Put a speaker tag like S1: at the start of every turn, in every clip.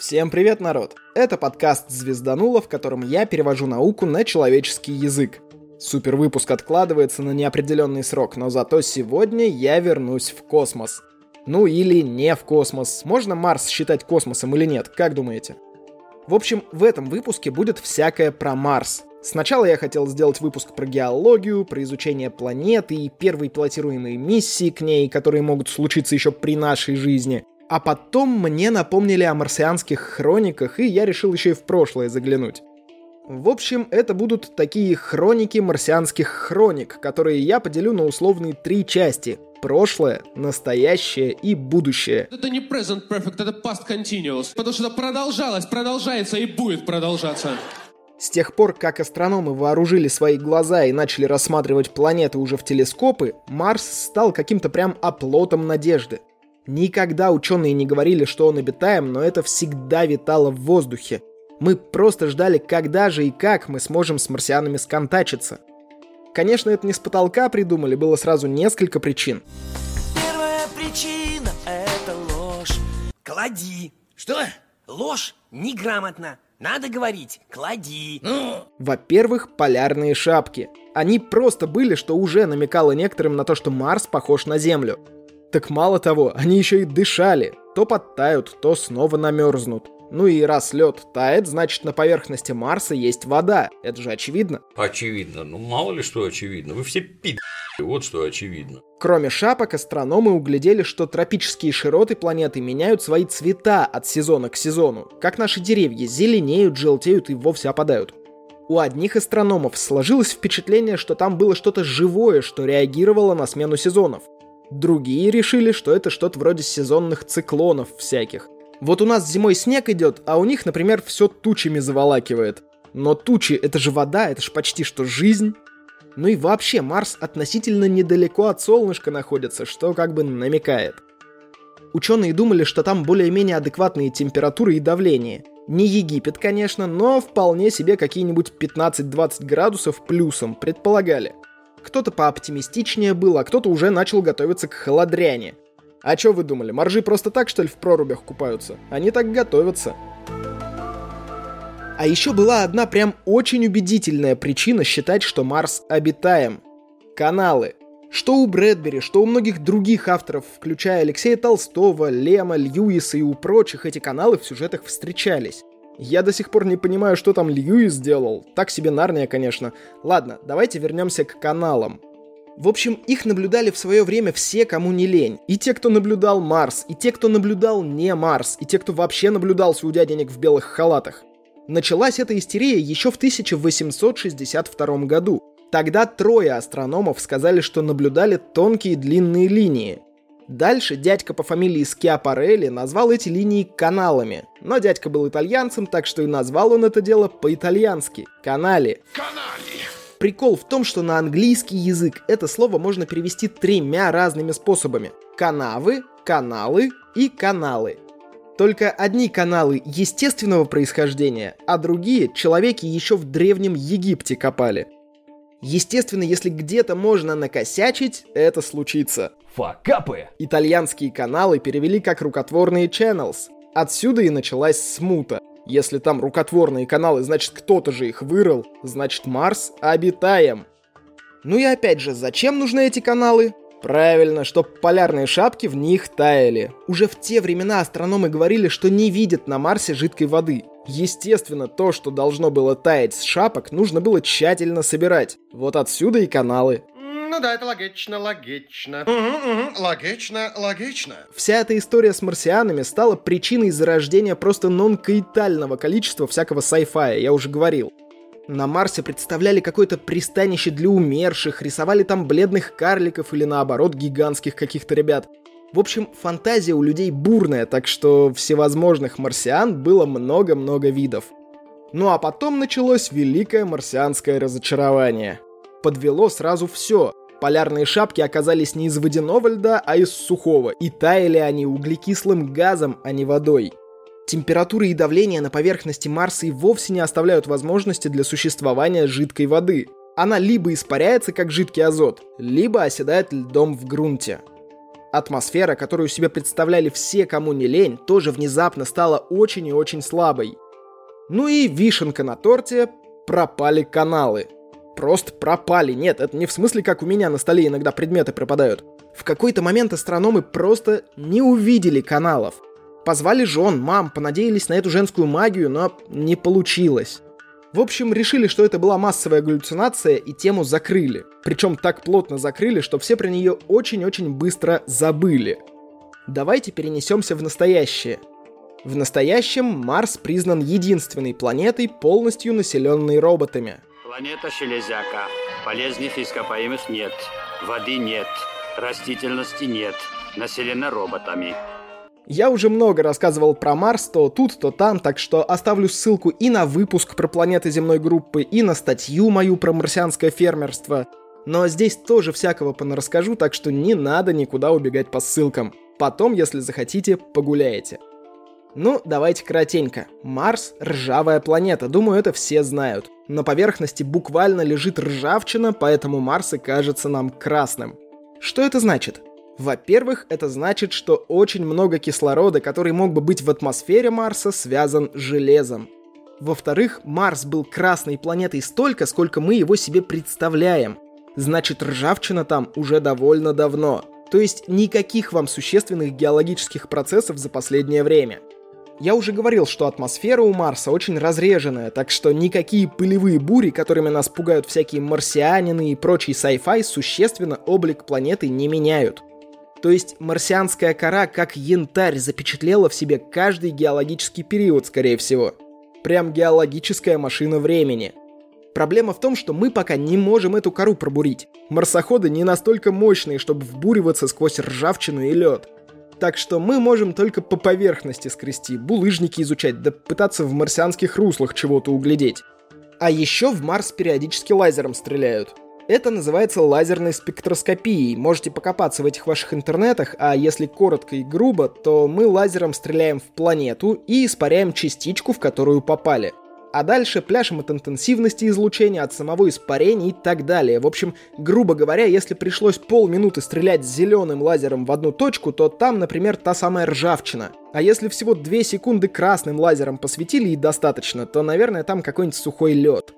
S1: Всем привет, народ! Это подкаст «Звездануло», в котором я перевожу науку на человеческий язык. Супер выпуск откладывается на неопределенный срок, но зато сегодня я вернусь в космос. Ну или не в космос. Можно Марс считать космосом или нет, как думаете? В общем, в этом выпуске будет всякое про Марс. Сначала я хотел сделать выпуск про геологию, про изучение планеты и первые пилотируемые миссии к ней, которые могут случиться еще при нашей жизни. А потом мне напомнили о марсианских хрониках, и я решил еще и в прошлое заглянуть. В общем, это будут такие хроники марсианских хроник, которые я поделю на условные три части. Прошлое, настоящее и будущее.
S2: Это не present perfect, это past continuous. Потому что это продолжалось, продолжается и будет продолжаться.
S1: С тех пор, как астрономы вооружили свои глаза и начали рассматривать планеты уже в телескопы, Марс стал каким-то прям оплотом надежды. Никогда ученые не говорили, что он обитаем, но это всегда витало в воздухе. Мы просто ждали, когда же и как мы сможем с марсианами сконтачиться. Конечно, это не с потолка придумали, было сразу несколько причин.
S3: Первая причина – это ложь. Клади. Что? Ложь? Неграмотно. Надо говорить «клади». Ну,
S1: Во-первых, полярные шапки. Они просто были, что уже намекало некоторым на то, что Марс похож на Землю. Так мало того, они еще и дышали. То подтают, то снова намерзнут. Ну и раз лед тает, значит на поверхности Марса есть вода. Это же очевидно.
S4: Очевидно. Ну, мало ли что очевидно. Вы все пи***. Вот что очевидно.
S1: Кроме шапок, астрономы углядели, что тропические широты планеты меняют свои цвета от сезона к сезону. Как наши деревья зеленеют, желтеют и вовсе опадают. У одних астрономов сложилось впечатление, что там было что-то живое, что реагировало на смену сезонов. Другие решили, что это что-то вроде сезонных циклонов всяких. Вот у нас зимой снег идет, а у них, например, все тучами заволакивает. Но тучи — это же вода, это же почти что жизнь. Ну и вообще, Марс относительно недалеко от солнышка находится, что как бы намекает. Ученые думали, что там более-менее адекватные температуры и давление. Не Египет, конечно, но вполне себе какие-нибудь 15-20 градусов плюсом предполагали. Кто-то пооптимистичнее был, а кто-то уже начал готовиться к холодряне. А чё вы думали, моржи просто так, что ли, в прорубях купаются? Они так готовятся. А еще была одна прям очень убедительная причина считать, что Марс обитаем. Каналы. Что у Брэдбери, что у многих других авторов, включая Алексея Толстого, Лема, Льюиса и у прочих, эти каналы в сюжетах встречались. Я до сих пор не понимаю, что там Льюис сделал. Так себе Нарния, конечно. Ладно, давайте вернемся к каналам. В общем, их наблюдали в свое время все, кому не лень. И те, кто наблюдал Марс, и те, кто наблюдал не Марс, и те, кто вообще наблюдался у дяденек в белых халатах. Началась эта истерия еще в 1862 году. Тогда трое астрономов сказали, что наблюдали тонкие длинные линии. Дальше дядька по фамилии Скиапарелли назвал эти линии каналами. Но дядька был итальянцем, так что и назвал он это дело по-итальянски – канали. Канали. Прикол в том, что на английский язык это слово можно перевести тремя разными способами. Канавы, каналы и каналы. Только одни каналы естественного происхождения, а другие человеки еще в Древнем Египте копали. Естественно, если где-то можно накосячить, это случится.
S5: Факапы!
S1: Итальянские каналы перевели как рукотворные channels. Отсюда и началась смута. Если там рукотворные каналы, значит кто-то же их вырыл, значит Марс обитаем. Ну и опять же, зачем нужны эти каналы? Правильно, чтоб полярные шапки в них таяли. Уже в те времена астрономы говорили, что не видят на Марсе жидкой воды. Естественно, то, что должно было таять с шапок, нужно было тщательно собирать. Вот отсюда и каналы.
S6: Ну да, это логично, логично. Угу, угу, логично, логично.
S1: Вся эта история с марсианами стала причиной зарождения просто нонкаитального количества всякого sci-fi, я уже говорил. На Марсе представляли какое-то пристанище для умерших, рисовали там бледных карликов или наоборот гигантских каких-то ребят. В общем, фантазия у людей бурная, так что всевозможных марсиан было много-много видов. Ну а потом началось великое марсианское разочарование. Подвело сразу все. Полярные шапки оказались не из водяного льда, а из сухого, и таяли они углекислым газом, а не водой. Температура и давление на поверхности Марса и вовсе не оставляют возможности для существования жидкой воды. Она либо испаряется как жидкий азот, либо оседает льдом в грунте. Атмосфера, которую себе представляли все, кому не лень, тоже внезапно стала очень и очень слабой. Ну и вишенка на торте – пропали каналы. Просто пропали. Нет, это не в смысле, как у меня на столе иногда предметы пропадают. В какой-то момент астрономы просто не увидели каналов. Позвали жен, мам, понадеялись на эту женскую магию, но не получилось. В общем, решили, что это была массовая галлюцинация и тему закрыли. Причем так плотно закрыли, что все про нее очень-очень быстро забыли. Давайте перенесемся в настоящее. В настоящем Марс признан единственной планетой, полностью населенной роботами.
S5: Планета Железяка. Полезных ископаемых нет. Воды нет. Растительности нет. Населена роботами.
S1: Я уже много рассказывал про Марс, то тут, то там, так что оставлю ссылку и на выпуск про планеты земной группы, и на статью мою про марсианское фермерство. Но здесь тоже всякого понарасскажу, так что не надо никуда убегать по ссылкам. Потом, если захотите, погуляете. Ну, давайте коротенько. Марс — ржавая планета, думаю, это все знают. На поверхности буквально лежит ржавчина, поэтому Марс и кажется нам красным. Что это значит? Во-первых, это значит, что очень много кислорода, который мог бы быть в атмосфере Марса, связан с железом. Во-вторых, Марс был красной планетой столько, сколько мы его себе представляем. Значит, ржавчина там уже довольно давно. То есть никаких вам существенных геологических процессов за последнее время. Я уже говорил, что атмосфера у Марса очень разреженная, так что никакие пылевые бури, которыми нас пугают всякие марсианины и прочий sci-fi, существенно облик планеты не меняют. То есть марсианская кора как янтарь запечатлела в себе каждый геологический период, скорее всего. Прям геологическая машина времени. Проблема в том, что мы пока не можем эту кору пробурить. Марсоходы не настолько мощные, чтобы вбуриваться сквозь ржавчину и лед. Так что мы можем только по поверхности скрести, булыжники изучать, да пытаться в марсианских руслах чего-то углядеть. А еще в Марс периодически лазером стреляют. Это называется лазерной спектроскопией. Можете покопаться в этих ваших интернетах, а если коротко и грубо, то мы лазером стреляем в планету и испаряем частичку, в которую попали. А дальше пляшем от интенсивности излучения, от самого испарения и так далее. В общем, грубо говоря, если пришлось полминуты стрелять зеленым лазером в одну точку, то там, например, та самая ржавчина. А если всего 2 секунды красным лазером посветили и достаточно, то, наверное, там какой-нибудь сухой лед.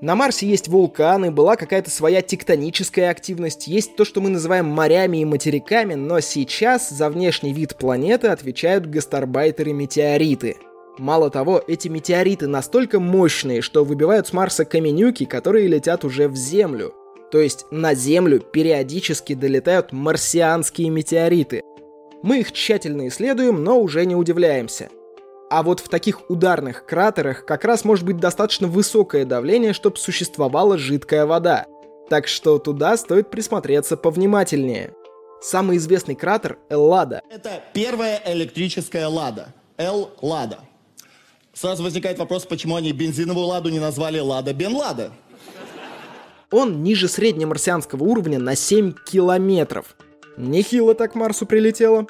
S1: На Марсе есть вулканы, была какая-то своя тектоническая активность, есть то, что мы называем морями и материками, но сейчас за внешний вид планеты отвечают гастарбайтеры-метеориты. Мало того, эти метеориты настолько мощные, что выбивают с Марса каменюки, которые летят уже в Землю. То есть на Землю периодически долетают марсианские метеориты. Мы их тщательно исследуем, но уже не удивляемся. А вот в таких ударных кратерах как раз может быть достаточно высокое давление, чтобы существовала жидкая вода. Так что туда стоит присмотреться повнимательнее. Самый известный кратер — Эллада.
S7: Это первая электрическая Лада. Эл-Лада. Сразу возникает вопрос, почему они бензиновую Ладу не назвали Лада Бен Лада.
S1: Он ниже среднемарсианского уровня на 7 километров. Нехило так Марсу прилетело.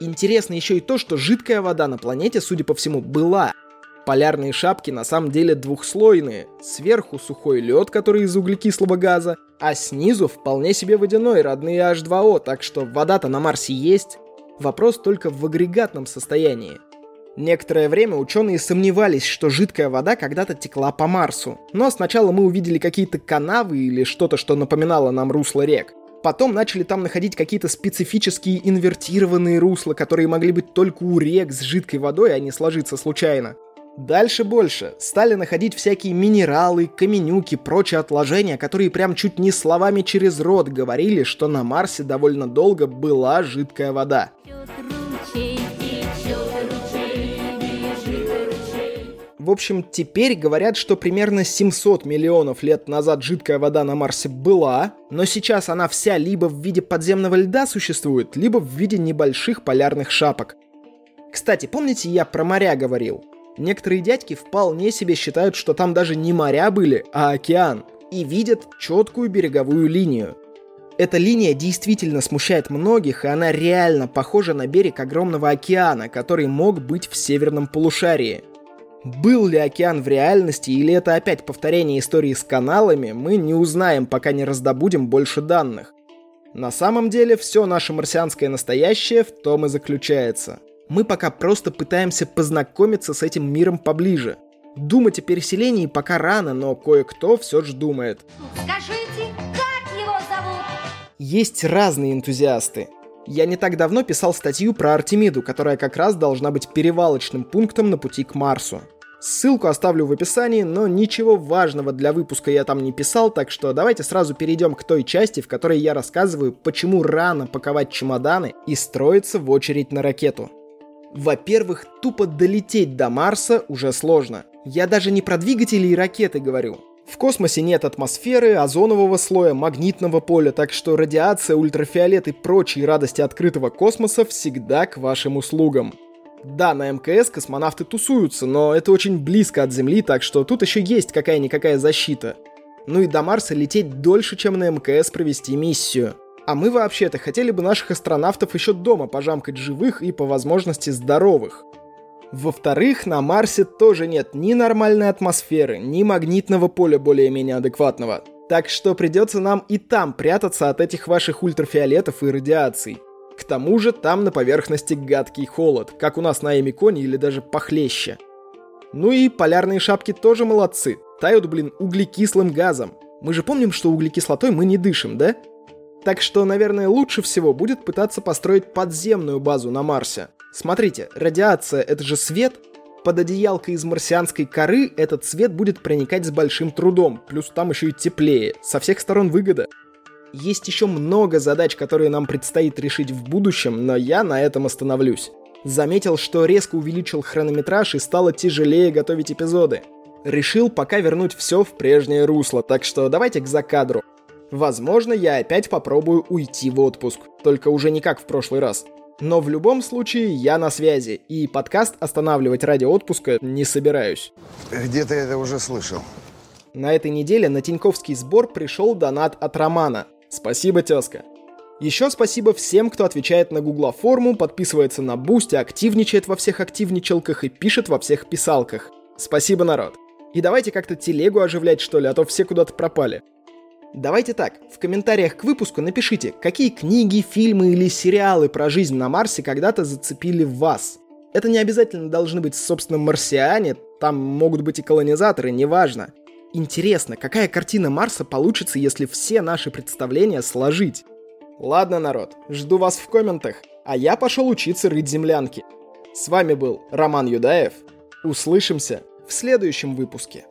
S1: Интересно еще и то, что жидкая вода на планете, судя по всему, была. Полярные шапки на самом деле двухслойные. Сверху сухой лед, который из углекислого газа, а снизу вполне себе водяной, родные H2O, так что вода-то на Марсе есть. Вопрос только в агрегатном состоянии. Некоторое время ученые сомневались, что жидкая вода когда-то текла по Марсу. Но сначала мы увидели какие-то канавы или что-то, что напоминало нам русло рек. Потом начали там находить какие-то специфические инвертированные русла, которые могли быть только у рек с жидкой водой, а не сложиться случайно. Дальше больше. Стали находить всякие минералы, каменюки, прочие отложения, которые прям чуть не словами через рот говорили, что на Марсе довольно долго была жидкая вода. В общем, теперь говорят, что примерно 700 миллионов лет назад жидкая вода на Марсе была, но сейчас она вся либо в виде подземного льда существует, либо в виде небольших полярных шапок. Кстати, помните, я про моря говорил? Некоторые дядьки вполне себе считают, что там даже не моря были, а океан, и видят четкую береговую линию. Эта линия действительно смущает многих, и она реально похожа на берег огромного океана, который мог быть в северном полушарии – был ли океан в реальности или это опять повторение истории с каналами, мы не узнаем, пока не раздобудем больше данных. На самом деле, все наше марсианское настоящее в том и заключается. Мы пока просто пытаемся познакомиться с этим миром поближе. Думать о переселении пока рано, но кое-кто все же думает.
S8: Скажите, как его зовут?
S1: Есть разные энтузиасты. Я не так давно писал статью про Артемиду, которая как раз должна быть перевалочным пунктом на пути к Марсу. Ссылку оставлю в описании, но ничего важного для выпуска я там не писал, так что давайте сразу перейдем к той части, в которой я рассказываю, почему рано паковать чемоданы и строиться в очередь на ракету. Во-первых, тупо долететь до Марса уже сложно. Я даже не про двигатели и ракеты говорю. В космосе нет атмосферы, озонового слоя, магнитного поля, так что радиация, ультрафиолет и прочие радости открытого космоса всегда к вашим услугам. Да, на МКС космонавты тусуются, но это очень близко от Земли, так что тут еще есть какая-никакая защита. Ну и до Марса лететь дольше, чем на МКС провести миссию. А мы вообще-то хотели бы наших астронавтов еще дома пожамкать живых и по возможности здоровых. Во-вторых, на Марсе тоже нет ни нормальной атмосферы, ни магнитного поля более-менее адекватного. Так что придется нам и там прятаться от этих ваших ультрафиолетов и радиаций. К тому же там на поверхности гадкий холод, как у нас на Эмиконе или даже похлеще. Ну и полярные шапки тоже молодцы. Тают, блин, углекислым газом. Мы же помним, что углекислотой мы не дышим, да? Так что, наверное, лучше всего будет пытаться построить подземную базу на Марсе. Смотрите, радиация — это же свет. Под одеялкой из марсианской коры этот свет будет проникать с большим трудом, плюс там еще и теплее. Со всех сторон выгода. Есть еще много задач, которые нам предстоит решить в будущем, но я на этом остановлюсь. Заметил, что резко увеличил хронометраж и стало тяжелее готовить эпизоды. Решил пока вернуть все в прежнее русло, так что давайте к закадру. Возможно, я опять попробую уйти в отпуск, только уже не как в прошлый раз. Но в любом случае я на связи, и подкаст останавливать ради отпуска не собираюсь.
S9: Где-то это уже слышал.
S1: На этой неделе на Тиньковский сбор пришел донат от Романа. Спасибо, тезка. Еще спасибо всем, кто отвечает на гугла форму, подписывается на Boosty, активничает во всех активничалках и пишет во всех писалках. Спасибо, народ. И давайте как-то телегу оживлять, что ли, а то все куда-то пропали. Давайте так, в комментариях к выпуску напишите, какие книги, фильмы или сериалы про жизнь на Марсе когда-то зацепили вас. Это не обязательно должны быть, собственно, марсиане, там могут быть и колонизаторы, неважно. Интересно, какая картина Марса получится, если все наши представления сложить? Ладно, народ, жду вас в комментах, а я пошел учиться рыть землянки. С вами был Роман Юдаев. Услышимся в следующем выпуске.